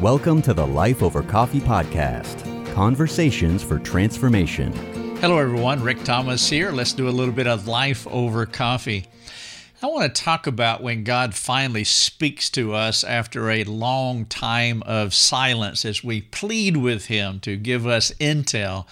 Welcome to the Life Over Coffee podcast conversations for transformation. Hello, everyone. Rick Thomas here. Let's do a little bit of Life Over Coffee. I want to talk about when God finally speaks to us after a long time of silence as we plead with Him to give us intel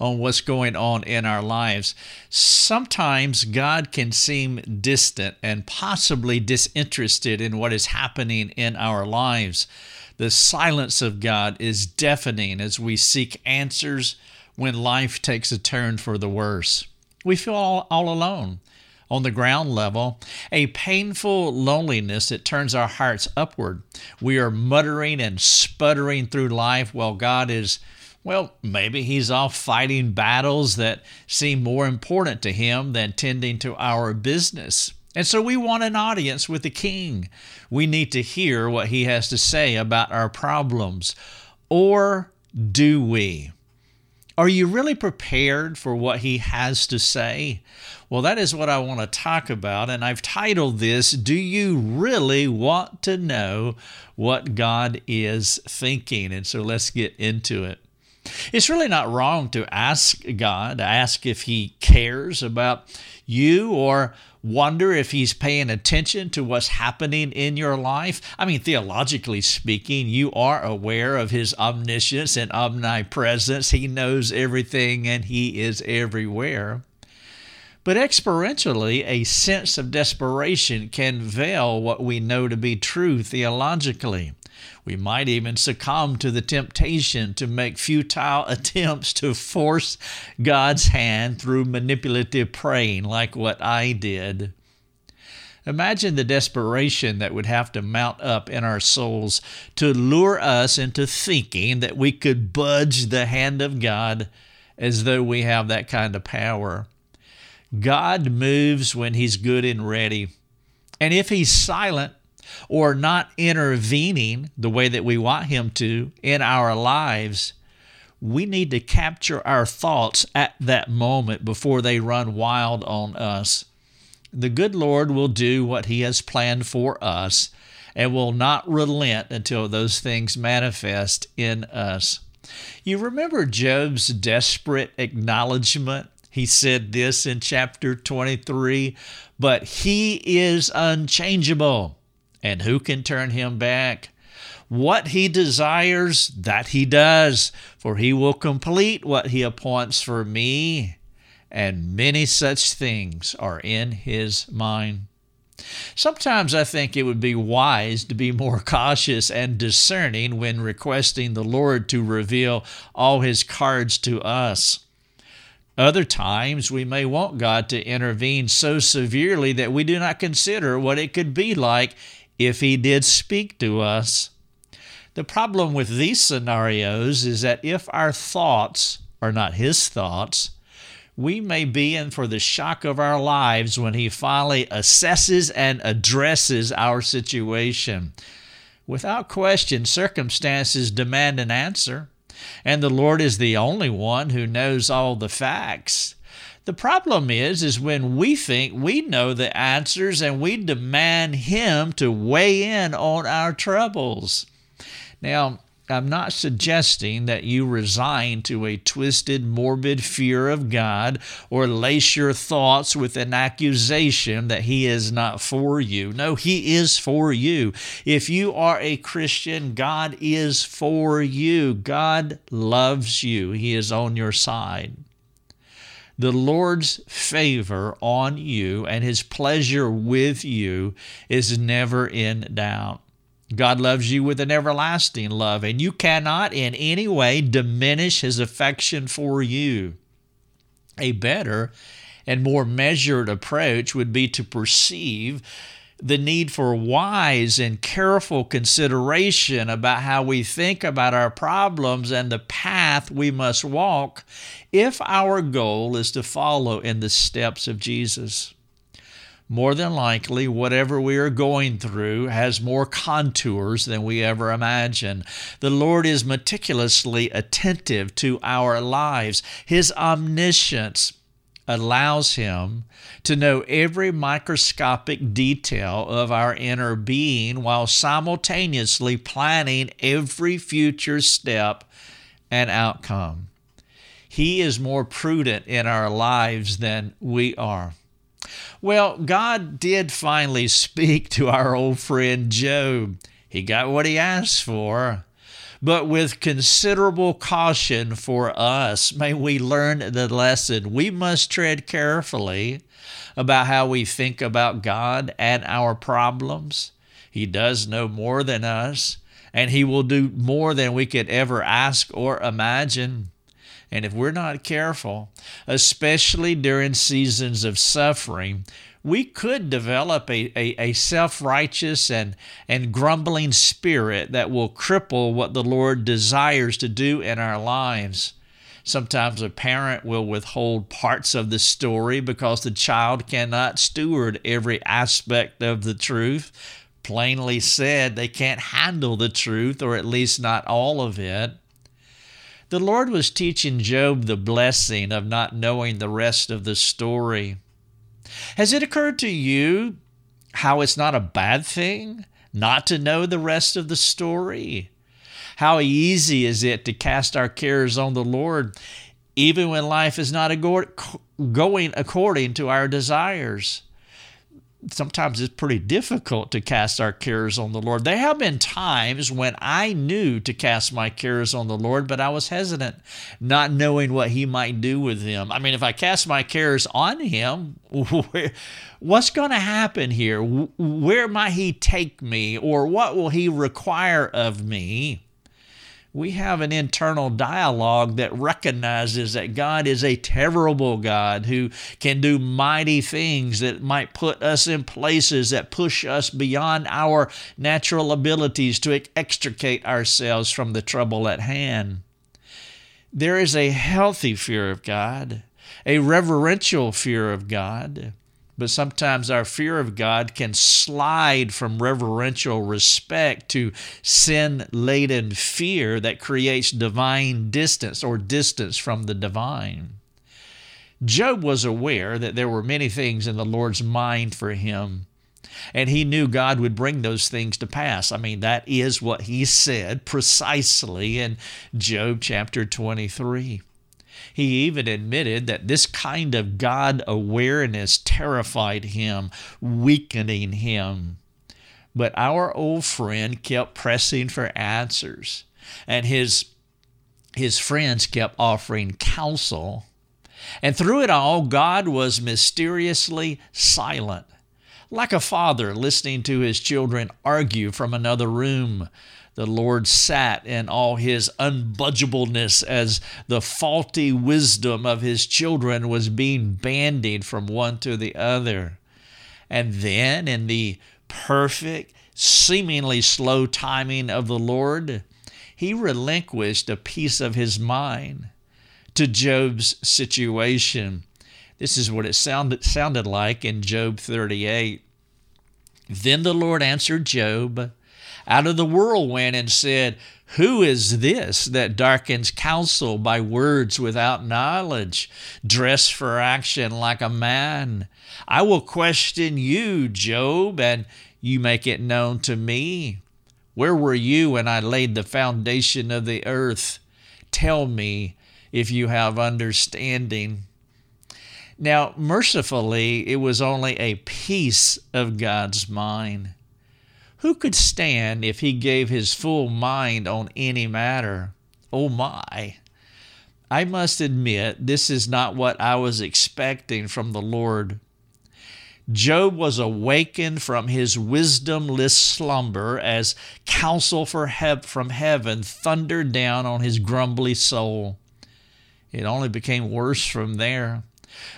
on what's going on in our lives. Sometimes God can seem distant and possibly disinterested in what is happening in our lives. The silence of God is deafening as we seek answers when life takes a turn for the worse. We feel all, all alone. On the ground level, a painful loneliness that turns our hearts upward. We are muttering and sputtering through life while God is, well, maybe He's off fighting battles that seem more important to Him than tending to our business. And so we want an audience with the king. We need to hear what he has to say about our problems. Or do we? Are you really prepared for what he has to say? Well, that is what I want to talk about, and I've titled this Do You Really Want to Know What God is Thinking? And so let's get into it. It's really not wrong to ask God, ask if He cares about you or wonder if He's paying attention to what's happening in your life. I mean, theologically speaking, you are aware of His omniscience and omnipresence. He knows everything and He is everywhere. But experientially, a sense of desperation can veil what we know to be true theologically. We might even succumb to the temptation to make futile attempts to force God's hand through manipulative praying, like what I did. Imagine the desperation that would have to mount up in our souls to lure us into thinking that we could budge the hand of God as though we have that kind of power. God moves when He's good and ready. And if He's silent, or not intervening the way that we want Him to in our lives, we need to capture our thoughts at that moment before they run wild on us. The good Lord will do what He has planned for us and will not relent until those things manifest in us. You remember Job's desperate acknowledgement? He said this in chapter 23 But He is unchangeable and who can turn him back? What he desires, that he does, for he will complete what he appoints for me, and many such things are in his mind. Sometimes I think it would be wise to be more cautious and discerning when requesting the Lord to reveal all his cards to us. Other times we may want God to intervene so severely that we do not consider what it could be like if he did speak to us. The problem with these scenarios is that if our thoughts are not his thoughts, we may be in for the shock of our lives when he finally assesses and addresses our situation. Without question, circumstances demand an answer, and the Lord is the only one who knows all the facts. The problem is is when we think we know the answers and we demand him to weigh in on our troubles. Now, I'm not suggesting that you resign to a twisted, morbid fear of God or lace your thoughts with an accusation that He is not for you. No, He is for you. If you are a Christian, God is for you. God loves you, He is on your side the Lord's favor on you and his pleasure with you is never in doubt. God loves you with an everlasting love, and you cannot in any way diminish his affection for you. A better and more measured approach would be to perceive the need for wise and careful consideration about how we think about our problems and the path we must walk if our goal is to follow in the steps of Jesus. More than likely, whatever we are going through has more contours than we ever imagine. The Lord is meticulously attentive to our lives. His omniscience allows him to know every microscopic detail of our inner being while simultaneously planning every future step and outcome. He is more prudent in our lives than we are. Well, God did finally speak to our old friend Job. He got what he asked for but with considerable caution for us. May we learn the lesson. We must tread carefully about how we think about God and our problems. He does know more than us, and He will do more than we could ever ask or imagine. And if we're not careful, especially during seasons of suffering, we could develop a, a, a self righteous and, and grumbling spirit that will cripple what the Lord desires to do in our lives. Sometimes a parent will withhold parts of the story because the child cannot steward every aspect of the truth. Plainly said, they can't handle the truth, or at least not all of it. The Lord was teaching Job the blessing of not knowing the rest of the story. Has it occurred to you how it's not a bad thing not to know the rest of the story? How easy is it to cast our cares on the Lord, even when life is not going according to our desires? Sometimes it's pretty difficult to cast our cares on the Lord. There have been times when I knew to cast my cares on the Lord, but I was hesitant, not knowing what He might do with them. I mean, if I cast my cares on Him, what's going to happen here? Where might He take me, or what will He require of me? We have an internal dialogue that recognizes that God is a terrible God who can do mighty things that might put us in places that push us beyond our natural abilities to extricate ourselves from the trouble at hand. There is a healthy fear of God, a reverential fear of God. But sometimes our fear of God can slide from reverential respect to sin laden fear that creates divine distance or distance from the divine. Job was aware that there were many things in the Lord's mind for him, and he knew God would bring those things to pass. I mean, that is what he said precisely in Job chapter 23. He even admitted that this kind of God awareness terrified him, weakening him. But our old friend kept pressing for answers, and his, his friends kept offering counsel. And through it all, God was mysteriously silent, like a father listening to his children argue from another room the Lord sat in all his unbudgeableness as the faulty wisdom of his children was being bandied from one to the other. And then, in the perfect, seemingly slow timing of the Lord, he relinquished a piece of his mind to Job's situation. This is what it sounded, sounded like in Job 38. Then the Lord answered Job out of the whirlwind and said, Who is this that darkens counsel by words without knowledge, dressed for action like a man? I will question you, Job, and you make it known to me. Where were you when I laid the foundation of the earth? Tell me if you have understanding. Now, mercifully, it was only a piece of God's mind. Who could stand if he gave his full mind on any matter? Oh my! I must admit, this is not what I was expecting from the Lord. Job was awakened from his wisdomless slumber as counsel for he- from heaven thundered down on his grumbly soul. It only became worse from there.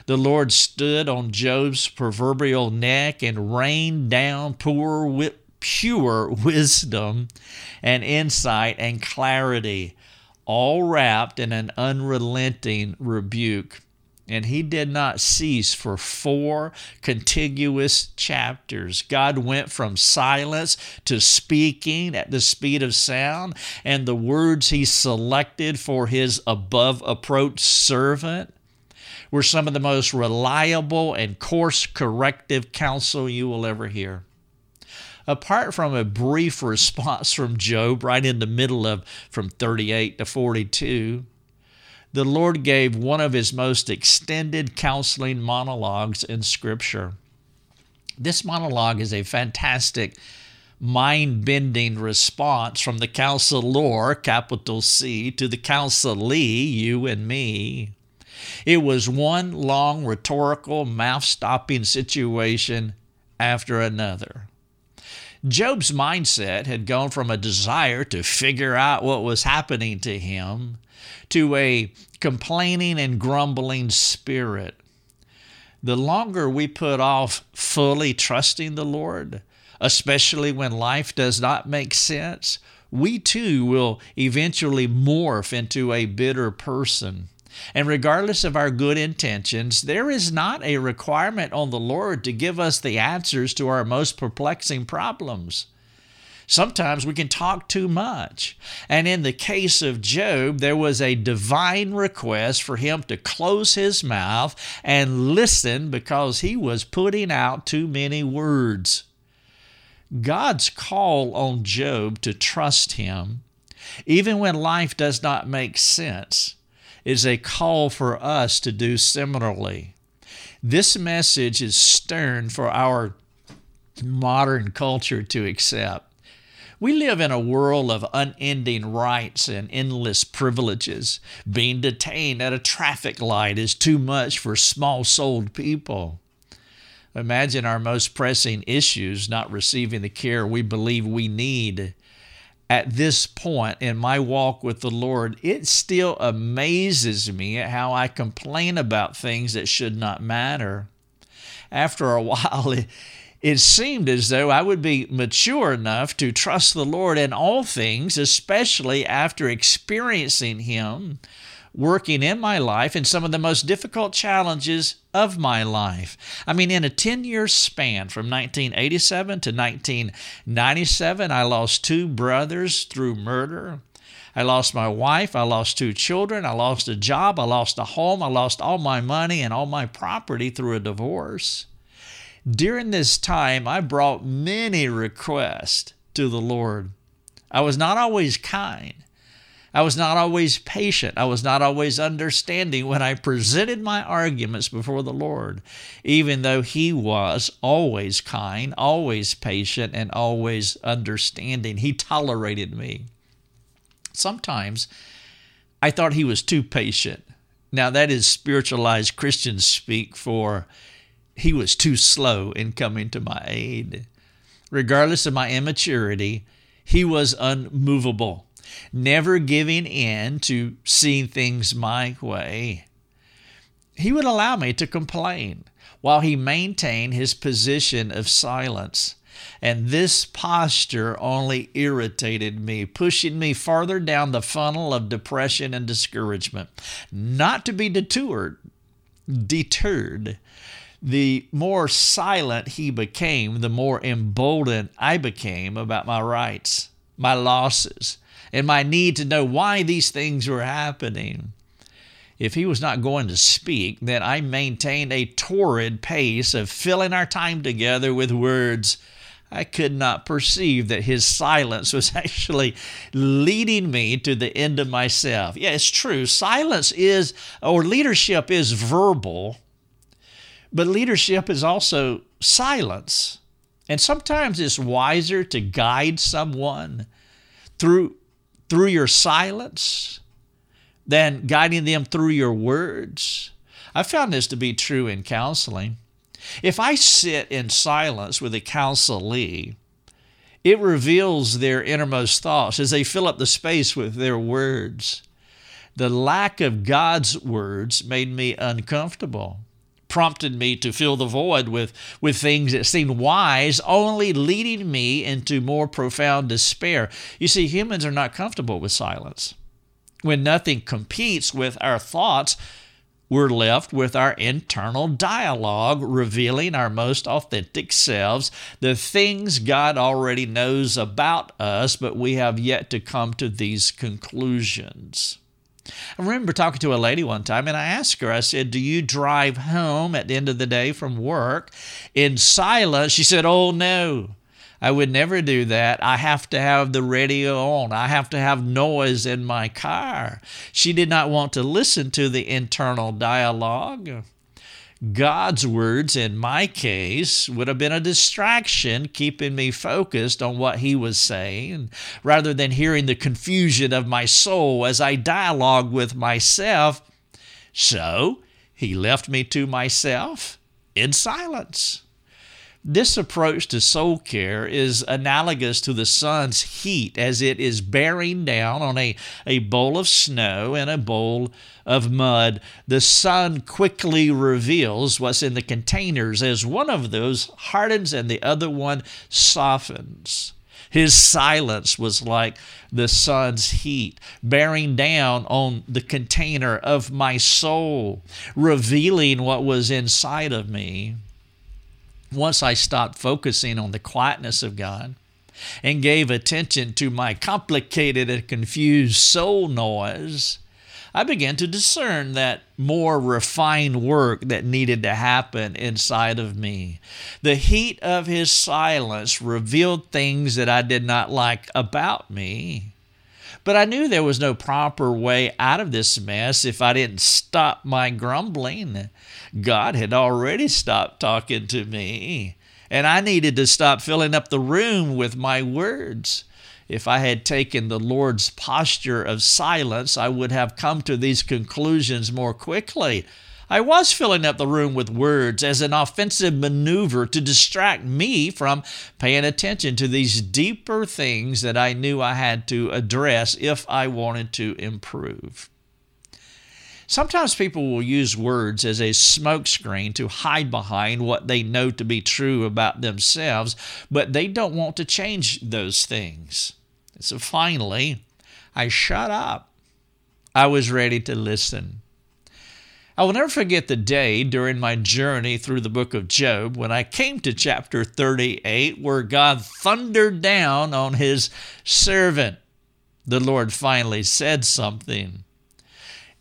The Lord stood on Job's proverbial neck and rained down poor whip pure wisdom and insight and clarity, all wrapped in an unrelenting rebuke. And he did not cease for four contiguous chapters. God went from silence to speaking at the speed of sound, and the words he selected for his above approach servant were some of the most reliable and course corrective counsel you will ever hear. Apart from a brief response from Job right in the middle of from 38 to 42, the Lord gave one of his most extended counseling monologues in Scripture. This monologue is a fantastic, mind bending response from the counselor, capital C, to the counselee, you and me. It was one long rhetorical, mouth stopping situation after another. Job's mindset had gone from a desire to figure out what was happening to him to a complaining and grumbling spirit. The longer we put off fully trusting the Lord, especially when life does not make sense, we too will eventually morph into a bitter person. And regardless of our good intentions, there is not a requirement on the Lord to give us the answers to our most perplexing problems. Sometimes we can talk too much. And in the case of Job, there was a divine request for him to close his mouth and listen because he was putting out too many words. God's call on Job to trust him, even when life does not make sense, is a call for us to do similarly. This message is stern for our modern culture to accept. We live in a world of unending rights and endless privileges. Being detained at a traffic light is too much for small souled people. Imagine our most pressing issues not receiving the care we believe we need at this point in my walk with the Lord, it still amazes me at how I complain about things that should not matter. After a while, it, it seemed as though I would be mature enough to trust the Lord in all things, especially after experiencing Him working in my life in some of the most difficult challenges of my life. I mean, in a 10 year span from 1987 to 1997, I lost two brothers through murder. I lost my wife. I lost two children. I lost a job. I lost a home. I lost all my money and all my property through a divorce. During this time, I brought many requests to the Lord. I was not always kind. I was not always patient. I was not always understanding when I presented my arguments before the Lord, even though He was always kind, always patient, and always understanding. He tolerated me. Sometimes I thought He was too patient. Now, that is spiritualized Christian speak for He was too slow in coming to my aid. Regardless of my immaturity, He was unmovable never giving in to seeing things my way. He would allow me to complain while he maintained his position of silence. And this posture only irritated me, pushing me farther down the funnel of depression and discouragement. Not to be deterred, deterred. The more silent he became, the more emboldened I became about my rights, my losses, and my need to know why these things were happening. If he was not going to speak, then I maintained a torrid pace of filling our time together with words. I could not perceive that his silence was actually leading me to the end of myself. Yeah, it's true. Silence is, or leadership is verbal, but leadership is also silence. And sometimes it's wiser to guide someone through through your silence than guiding them through your words. I found this to be true in counseling. If I sit in silence with a counselee, it reveals their innermost thoughts as they fill up the space with their words. The lack of God's words made me uncomfortable prompted me to fill the void with, with things that seemed wise, only leading me into more profound despair. You see, humans are not comfortable with silence. When nothing competes with our thoughts, we're left with our internal dialogue, revealing our most authentic selves, the things God already knows about us, but we have yet to come to these conclusions. I remember talking to a lady one time and I asked her, I said, Do you drive home at the end of the day from work in silence? She said, Oh, no. I would never do that. I have to have the radio on. I have to have noise in my car. She did not want to listen to the internal dialogue. God's words, in my case, would have been a distraction, keeping me focused on what He was saying, rather than hearing the confusion of my soul as I dialogue with myself. So He left me to myself in silence. This approach to soul care is analogous to the sun's heat as it is bearing down on a, a bowl of snow and a bowl of mud. The sun quickly reveals what's in the containers as one of those hardens and the other one softens. His silence was like the sun's heat, bearing down on the container of my soul, revealing what was inside of me once I stopped focusing on the quietness of God and gave attention to my complicated and confused soul noise, I began to discern that more refined work that needed to happen inside of me. The heat of his silence revealed things that I did not like about me. But I knew there was no proper way out of this mess if I didn't stop my grumbling. God had already stopped talking to me, and I needed to stop filling up the room with my words. If I had taken the Lord's posture of silence, I would have come to these conclusions more quickly. I was filling up the room with words as an offensive maneuver to distract me from paying attention to these deeper things that I knew I had to address if I wanted to improve. Sometimes people will use words as a smokescreen to hide behind what they know to be true about themselves, but they don't want to change those things. So finally, I shut up. I was ready to listen. I will never forget the day during my journey through the book of Job when I came to chapter 38, where God thundered down on his servant. The Lord finally said something.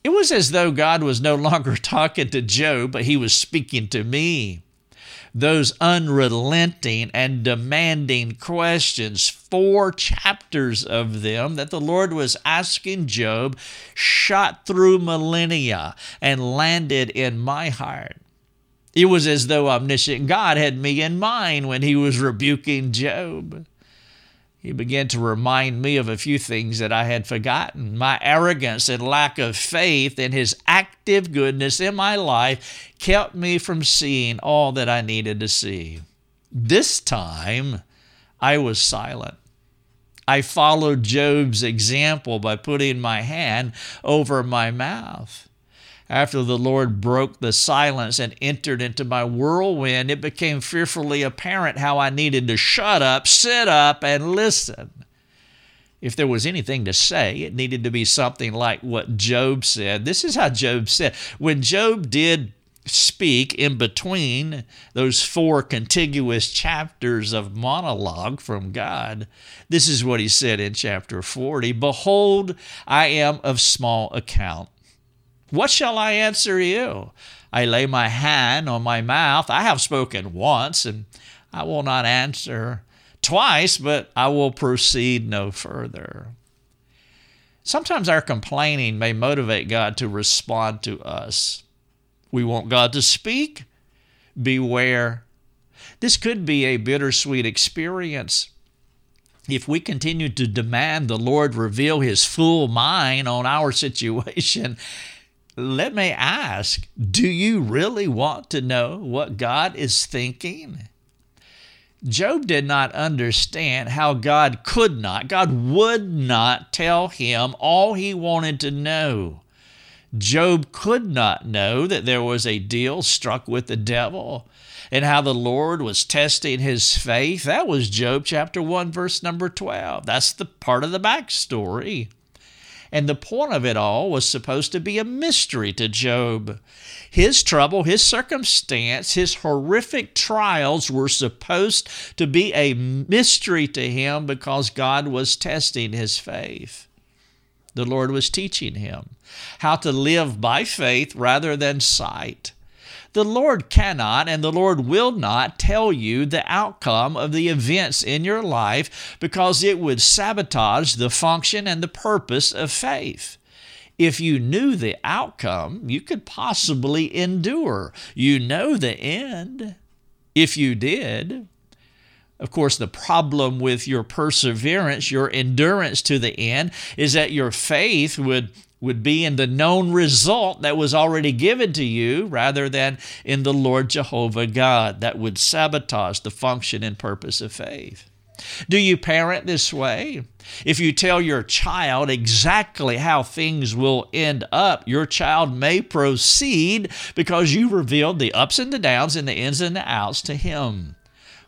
It was as though God was no longer talking to Job, but he was speaking to me. Those unrelenting and demanding questions, four chapters of them that the Lord was asking Job, shot through millennia and landed in my heart. It was as though omniscient God had me in mind when he was rebuking Job. He began to remind me of a few things that I had forgotten. My arrogance and lack of faith in His active goodness in my life kept me from seeing all that I needed to see. This time, I was silent. I followed Job's example by putting my hand over my mouth. After the Lord broke the silence and entered into my whirlwind, it became fearfully apparent how I needed to shut up, sit up, and listen. If there was anything to say, it needed to be something like what Job said. This is how Job said. When Job did speak in between those four contiguous chapters of monologue from God, this is what he said in chapter 40 Behold, I am of small account what shall I answer you? I lay my hand on my mouth. I have spoken once, and I will not answer twice, but I will proceed no further. Sometimes our complaining may motivate God to respond to us. We want God to speak. Beware. This could be a bittersweet experience. If we continue to demand the Lord reveal His full mind on our situation let me ask do you really want to know what God is thinking? Job did not understand how God could not, God would not tell him all he wanted to know. Job could not know that there was a deal struck with the devil and how the Lord was testing his faith. That was Job chapter 1, verse number 12. That's the part of the backstory. And the point of it all was supposed to be a mystery to Job. His trouble, his circumstance, his horrific trials were supposed to be a mystery to him because God was testing his faith. The Lord was teaching him how to live by faith rather than sight. The Lord cannot and the Lord will not tell you the outcome of the events in your life because it would sabotage the function and the purpose of faith. If you knew the outcome, you could possibly endure. You know the end. If you did, of course, the problem with your perseverance, your endurance to the end, is that your faith would would be in the known result that was already given to you rather than in the Lord Jehovah God that would sabotage the function and purpose of faith. Do you parent this way? If you tell your child exactly how things will end up, your child may proceed because you revealed the ups and the downs and the ins and the outs to him.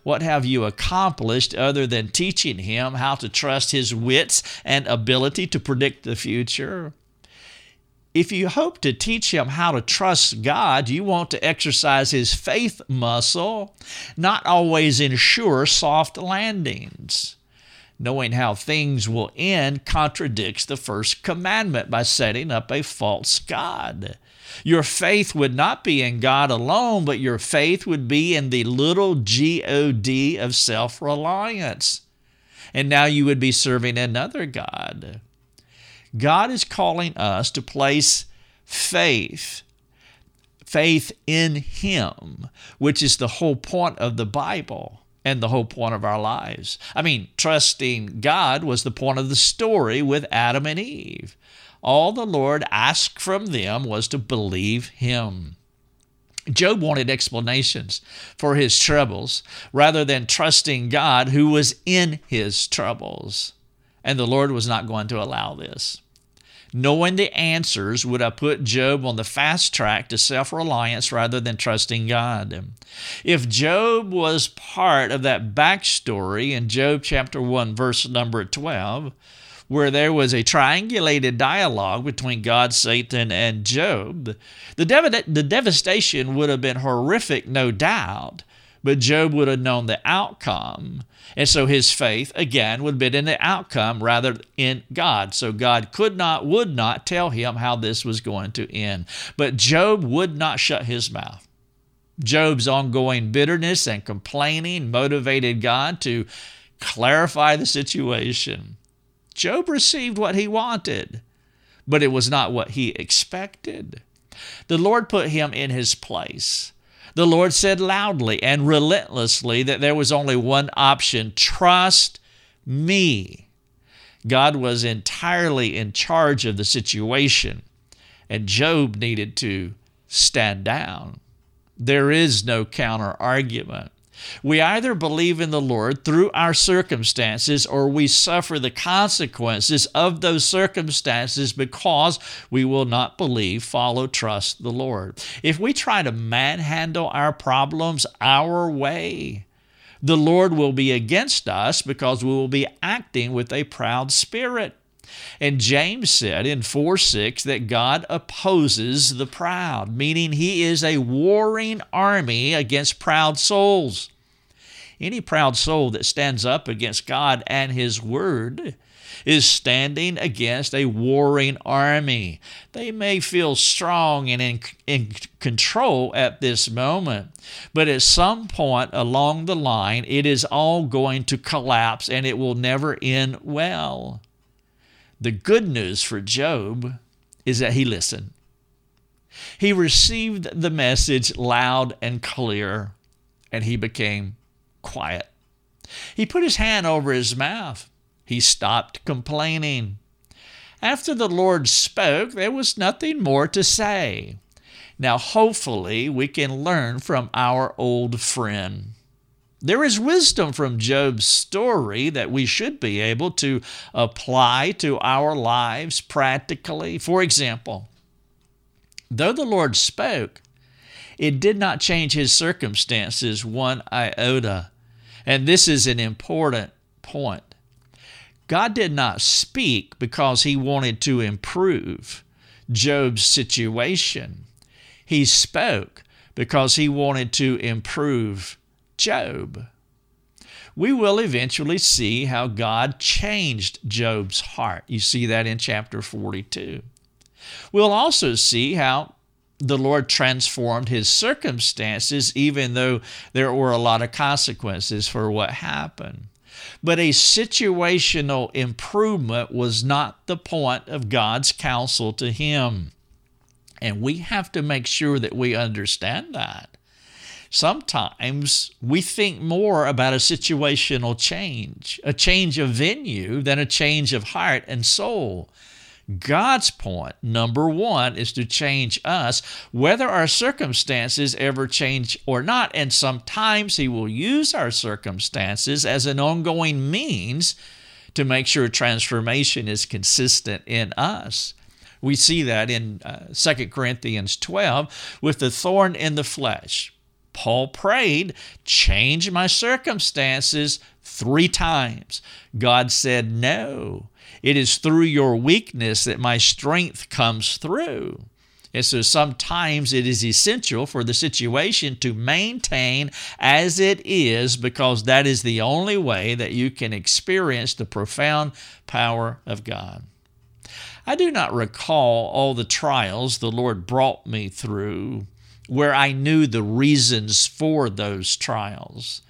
What have you accomplished other than teaching him how to trust his wits and ability to predict the future? If you hope to teach him how to trust God, you want to exercise his faith muscle, not always ensure soft landings. Knowing how things will end contradicts the first commandment by setting up a false God. Your faith would not be in God alone, but your faith would be in the little God of self reliance. And now you would be serving another God. God is calling us to place faith, faith in Him, which is the whole point of the Bible and the whole point of our lives. I mean, trusting God was the point of the story with Adam and Eve. All the Lord asked from them was to believe Him. Job wanted explanations for his troubles rather than trusting God who was in his troubles. And the Lord was not going to allow this. Knowing the answers would have put Job on the fast track to self reliance rather than trusting God. If Job was part of that backstory in Job chapter 1, verse number 12, where there was a triangulated dialogue between God, Satan, and Job, the, dev- the devastation would have been horrific, no doubt but Job would have known the outcome. And so his faith, again, would have been in the outcome rather than in God. So God could not, would not tell him how this was going to end. But Job would not shut his mouth. Job's ongoing bitterness and complaining motivated God to clarify the situation. Job received what he wanted, but it was not what he expected. The Lord put him in his place. The Lord said loudly and relentlessly that there was only one option trust me. God was entirely in charge of the situation, and Job needed to stand down. There is no counter argument. We either believe in the Lord through our circumstances or we suffer the consequences of those circumstances because we will not believe, follow, trust the Lord. If we try to manhandle our problems our way, the Lord will be against us because we will be acting with a proud spirit. And James said in 4 6 that God opposes the proud, meaning he is a warring army against proud souls. Any proud soul that stands up against God and His Word is standing against a warring army. They may feel strong and in, in control at this moment, but at some point along the line, it is all going to collapse and it will never end well. The good news for Job is that he listened. He received the message loud and clear, and he became quiet. He put his hand over his mouth. He stopped complaining. After the Lord spoke, there was nothing more to say. Now, hopefully, we can learn from our old friend. There is wisdom from Job's story that we should be able to apply to our lives practically. For example, though the Lord spoke, it did not change his circumstances one iota. And this is an important point. God did not speak because he wanted to improve Job's situation. He spoke because he wanted to improve Job. we will eventually see how God changed Job's heart. You see that in chapter 42. We'll also see how the Lord transformed his circumstances, even though there were a lot of consequences for what happened. But a situational improvement was not the point of God's counsel to him. And we have to make sure that we understand that. Sometimes we think more about a situational change, a change of venue, than a change of heart and soul. God's point, number one, is to change us, whether our circumstances ever change or not. And sometimes He will use our circumstances as an ongoing means to make sure transformation is consistent in us. We see that in uh, 2 Corinthians 12 with the thorn in the flesh. Paul prayed, change my circumstances three times. God said, no. It is through your weakness that my strength comes through. And so sometimes it is essential for the situation to maintain as it is because that is the only way that you can experience the profound power of God. I do not recall all the trials the Lord brought me through where I knew the reasons for those trials.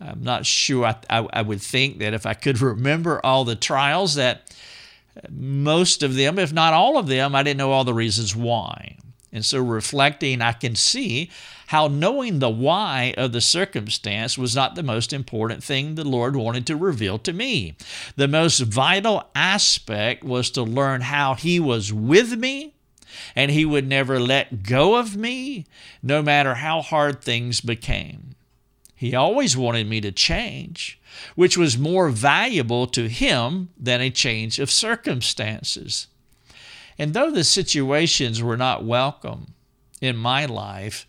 I'm not sure. I, I, I, would think that if I could remember all the trials, that most of them, if not all of them, I didn't know all the reasons why. And so, reflecting, I can see how knowing the why of the circumstance was not the most important thing the Lord wanted to reveal to me. The most vital aspect was to learn how He was with me and He would never let go of me, no matter how hard things became. He always wanted me to change, which was more valuable to him than a change of circumstances. And though the situations were not welcome in my life,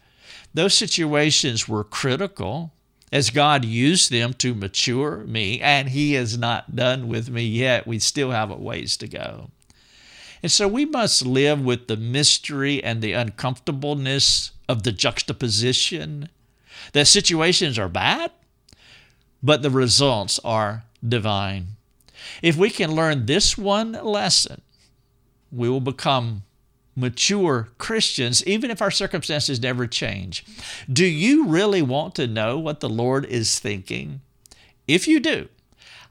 those situations were critical as God used them to mature me, and He is not done with me yet. We still have a ways to go. And so we must live with the mystery and the uncomfortableness of the juxtaposition that situations are bad, but the results are divine. If we can learn this one lesson, we will become mature Christians, even if our circumstances never change. Do you really want to know what the Lord is thinking? If you do,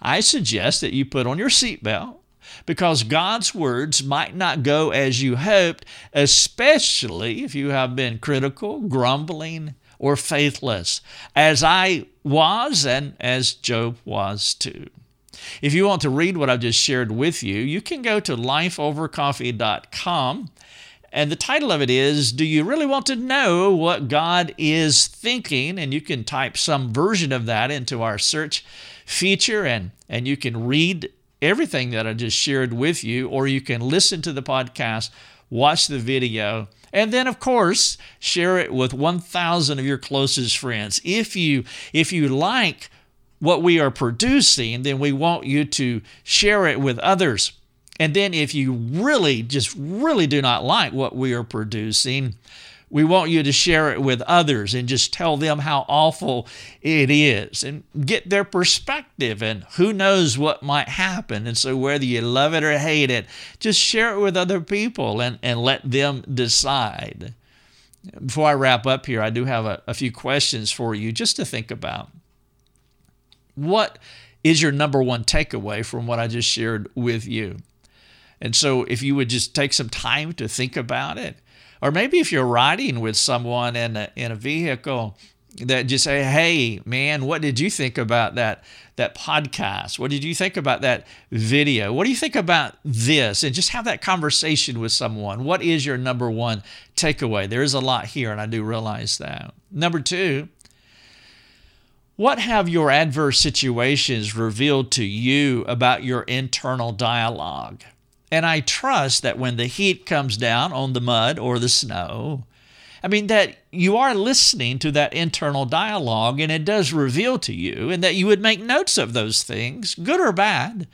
I suggest that you put on your seatbelt because God's words might not go as you hoped, especially if you have been critical, grumbling, or faithless, as I was and as Job was too. If you want to read what I've just shared with you, you can go to lifeovercoffee.com. And the title of it is Do You Really Want to Know What God is Thinking? And you can type some version of that into our search feature and, and you can read everything that I just shared with you, or you can listen to the podcast, watch the video, and then of course share it with 1000 of your closest friends. If you if you like what we are producing then we want you to share it with others. And then if you really just really do not like what we are producing we want you to share it with others and just tell them how awful it is and get their perspective and who knows what might happen. And so, whether you love it or hate it, just share it with other people and, and let them decide. Before I wrap up here, I do have a, a few questions for you just to think about. What is your number one takeaway from what I just shared with you? And so, if you would just take some time to think about it, or maybe if you're riding with someone in a, in a vehicle that just say, "Hey, man, what did you think about that that podcast? What did you think about that video? What do you think about this?" And just have that conversation with someone. What is your number one takeaway? There is a lot here, and I do realize that. Number two, what have your adverse situations revealed to you about your internal dialogue? And I trust that when the heat comes down on the mud or the snow, I mean, that you are listening to that internal dialogue and it does reveal to you, and that you would make notes of those things, good or bad.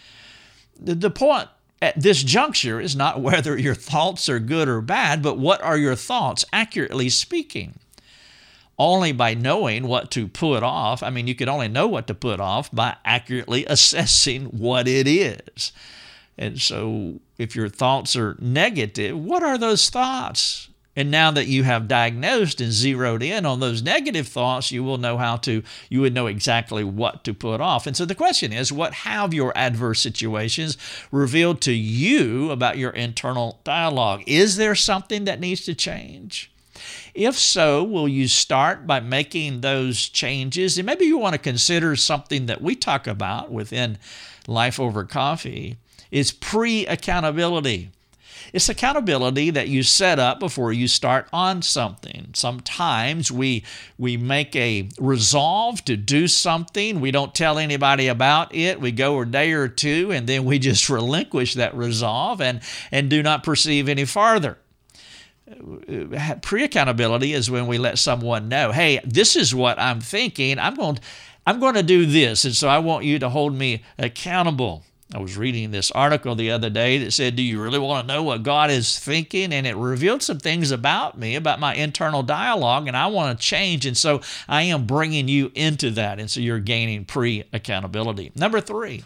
The point at this juncture is not whether your thoughts are good or bad, but what are your thoughts, accurately speaking. only by knowing what to put off. I mean, you can only know what to put off by accurately assessing what it is. And so, if your thoughts are negative, what are those thoughts? And now that you have diagnosed and zeroed in on those negative thoughts, you will know how to, you would know exactly what to put off. And so the question is what have your adverse situations revealed to you about your internal dialogue? Is there something that needs to change? If so, will you start by making those changes? And maybe you want to consider something that we talk about within Life Over Coffee is pre accountability. It's accountability that you set up before you start on something. Sometimes we we make a resolve to do something. We don't tell anybody about it. We go a day or two and then we just relinquish that resolve and and do not perceive any farther pre accountability is when we let someone know, hey, this is what I'm thinking. I'm going, I'm going to do this. And so I want you to hold me accountable. I was reading this article the other day that said, Do you really want to know what God is thinking? And it revealed some things about me, about my internal dialogue, and I want to change. And so I am bringing you into that. And so you're gaining pre accountability. Number three,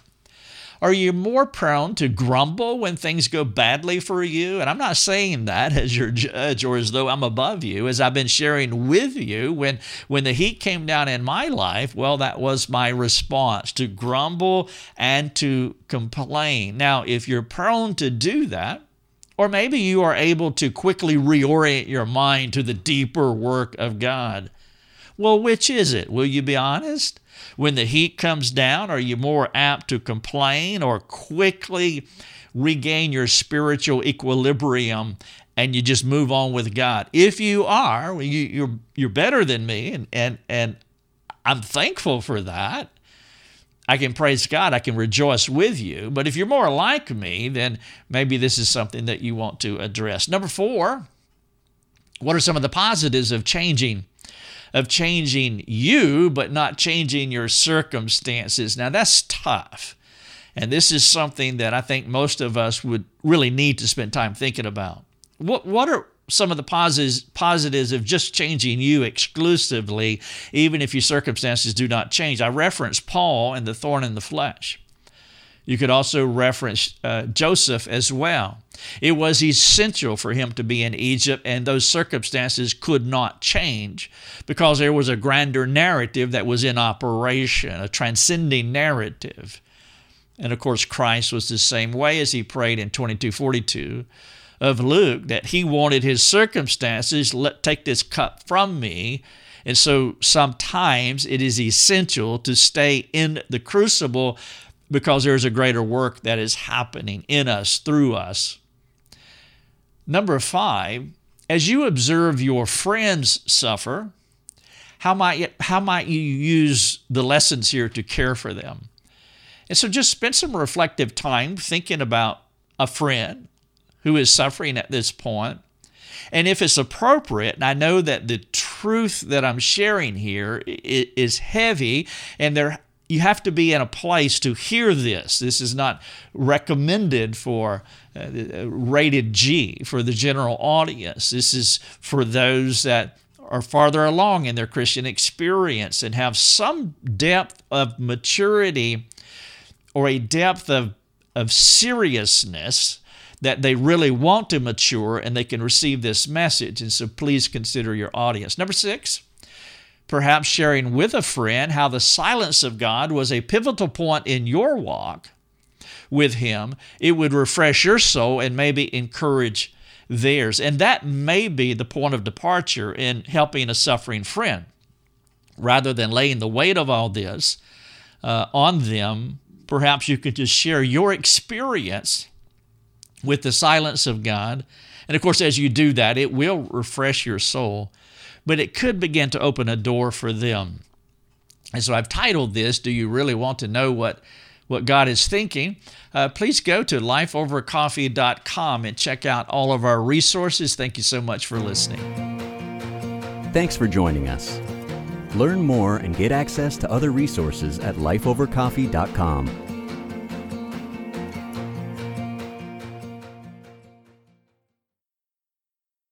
are you more prone to grumble when things go badly for you? And I'm not saying that as your judge or as though I'm above you, as I've been sharing with you when when the heat came down in my life, well that was my response to grumble and to complain. Now, if you're prone to do that, or maybe you are able to quickly reorient your mind to the deeper work of God. Well, which is it? Will you be honest? When the heat comes down, are you more apt to complain or quickly regain your spiritual equilibrium and you just move on with God? If you are, you, you're, you're better than me, and, and, and I'm thankful for that. I can praise God, I can rejoice with you. But if you're more like me, then maybe this is something that you want to address. Number four, what are some of the positives of changing of changing you, but not changing your circumstances. Now, that's tough. And this is something that I think most of us would really need to spend time thinking about. What, what are some of the positives, positives of just changing you exclusively, even if your circumstances do not change? I reference Paul and the thorn in the flesh. You could also reference uh, Joseph as well. It was essential for him to be in Egypt, and those circumstances could not change because there was a grander narrative that was in operation, a transcending narrative. And of course, Christ was the same way as he prayed in 2242 of Luke that he wanted his circumstances, let take this cup from me. And so sometimes it is essential to stay in the crucible because there's a greater work that is happening in us, through us. Number five, as you observe your friends suffer, how might, how might you use the lessons here to care for them? And so just spend some reflective time thinking about a friend who is suffering at this point. And if it's appropriate, and I know that the truth that I'm sharing here is heavy, and there you have to be in a place to hear this. This is not recommended for uh, rated G for the general audience. This is for those that are farther along in their Christian experience and have some depth of maturity or a depth of, of seriousness that they really want to mature and they can receive this message. And so please consider your audience. Number six, perhaps sharing with a friend how the silence of God was a pivotal point in your walk with Him. It would refresh your soul and maybe encourage theirs. And that may be the point of departure in helping a suffering friend. Rather than laying the weight of all this uh, on them, perhaps you could just share your experience with the silence of God. And of course, as you do that, it will refresh your soul but it could begin to open a door for them. And so I've titled this, Do You Really Want to Know What, what God is Thinking? Uh, please go to lifeovercoffee.com and check out all of our resources. Thank you so much for listening. Thanks for joining us. Learn more and get access to other resources at lifeovercoffee.com.